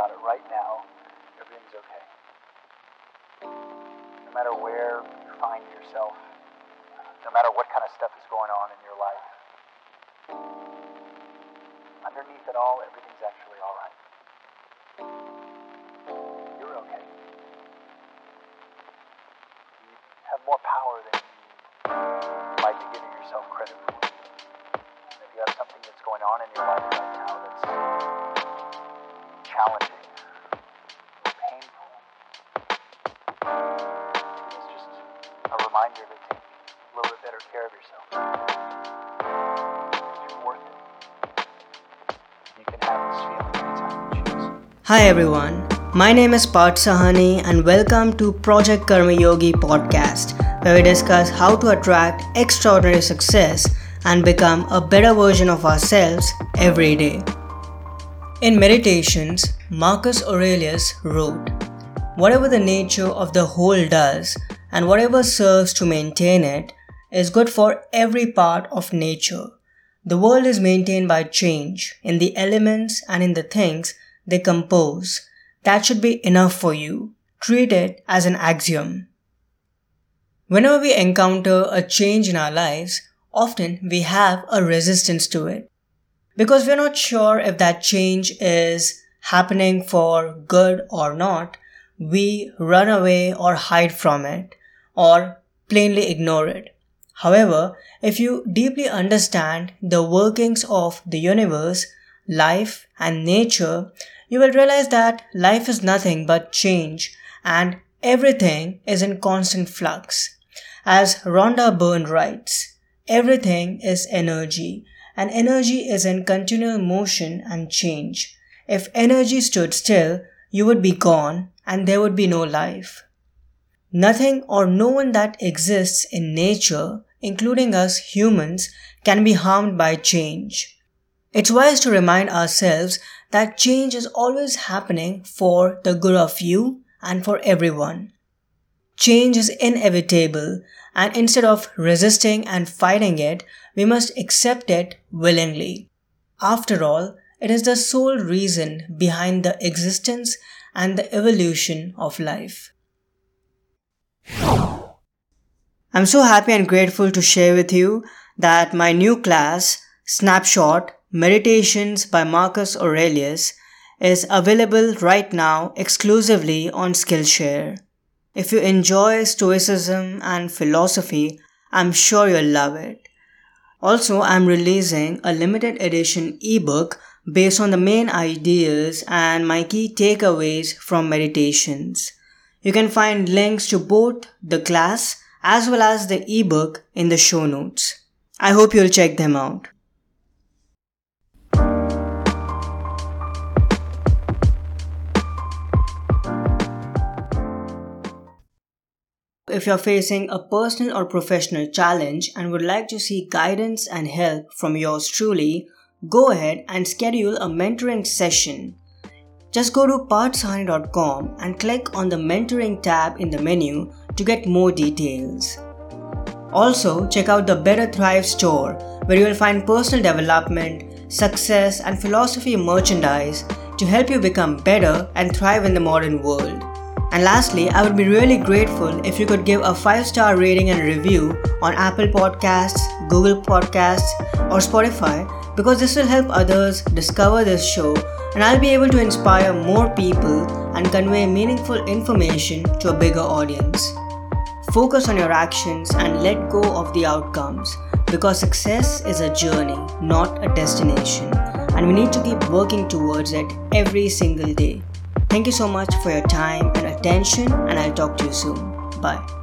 about it right now, everything's okay. No matter where you find yourself, no matter what kind of stuff is going on in your life, underneath it all, everything's actually alright. You're okay. You have more power than you might be giving yourself credit for. And if you have something that's going on in your life right now that's challenging, painful, it's just a reminder to take a little bit better care of yourself. Worth it. You can have this feeling anytime you choose. Hi everyone, my name is Parth Sahani and welcome to Project Karma Yogi podcast, where we discuss how to attract extraordinary success and become a better version of ourselves every day. In Meditations, Marcus Aurelius wrote, Whatever the nature of the whole does, and whatever serves to maintain it, is good for every part of nature. The world is maintained by change in the elements and in the things they compose. That should be enough for you. Treat it as an axiom. Whenever we encounter a change in our lives, often we have a resistance to it. Because we're not sure if that change is happening for good or not, we run away or hide from it or plainly ignore it. However, if you deeply understand the workings of the universe, life, and nature, you will realize that life is nothing but change and everything is in constant flux. As Rhonda Byrne writes, everything is energy, and energy is in continual motion and change. If energy stood still, you would be gone and there would be no life. Nothing or no one that exists in nature, including us humans, can be harmed by change. It's wise to remind ourselves that change is always happening for the good of you and for everyone. Change is inevitable, and instead of resisting and fighting it, we must accept it willingly. After all, it is the sole reason behind the existence and the evolution of life. I'm so happy and grateful to share with you that my new class, Snapshot Meditations by Marcus Aurelius, is available right now exclusively on Skillshare. If you enjoy Stoicism and philosophy, I'm sure you'll love it. Also, I'm releasing a limited edition ebook based on the main ideas and my key takeaways from meditations. You can find links to both the class as well as the ebook in the show notes. I hope you'll check them out. If you're facing a personal or professional challenge and would like to seek guidance and help from yours truly, go ahead and schedule a mentoring session. Just go to parthsahani.com and click on the mentoring tab in the menu to get more details. Also, check out the Better Thrive store where you will find personal development, success, and philosophy merchandise to help you become better and thrive in the modern world. And lastly, I would be really grateful if you could give a 5 star rating and review on Apple Podcasts, Google Podcasts, or Spotify because this will help others discover this show and I'll be able to inspire more people and convey meaningful information to a bigger audience. Focus on your actions and let go of the outcomes because success is a journey, not a destination, and we need to keep working towards it every single day. Thank you so much for your time and attention, and I'll talk to you soon. Bye.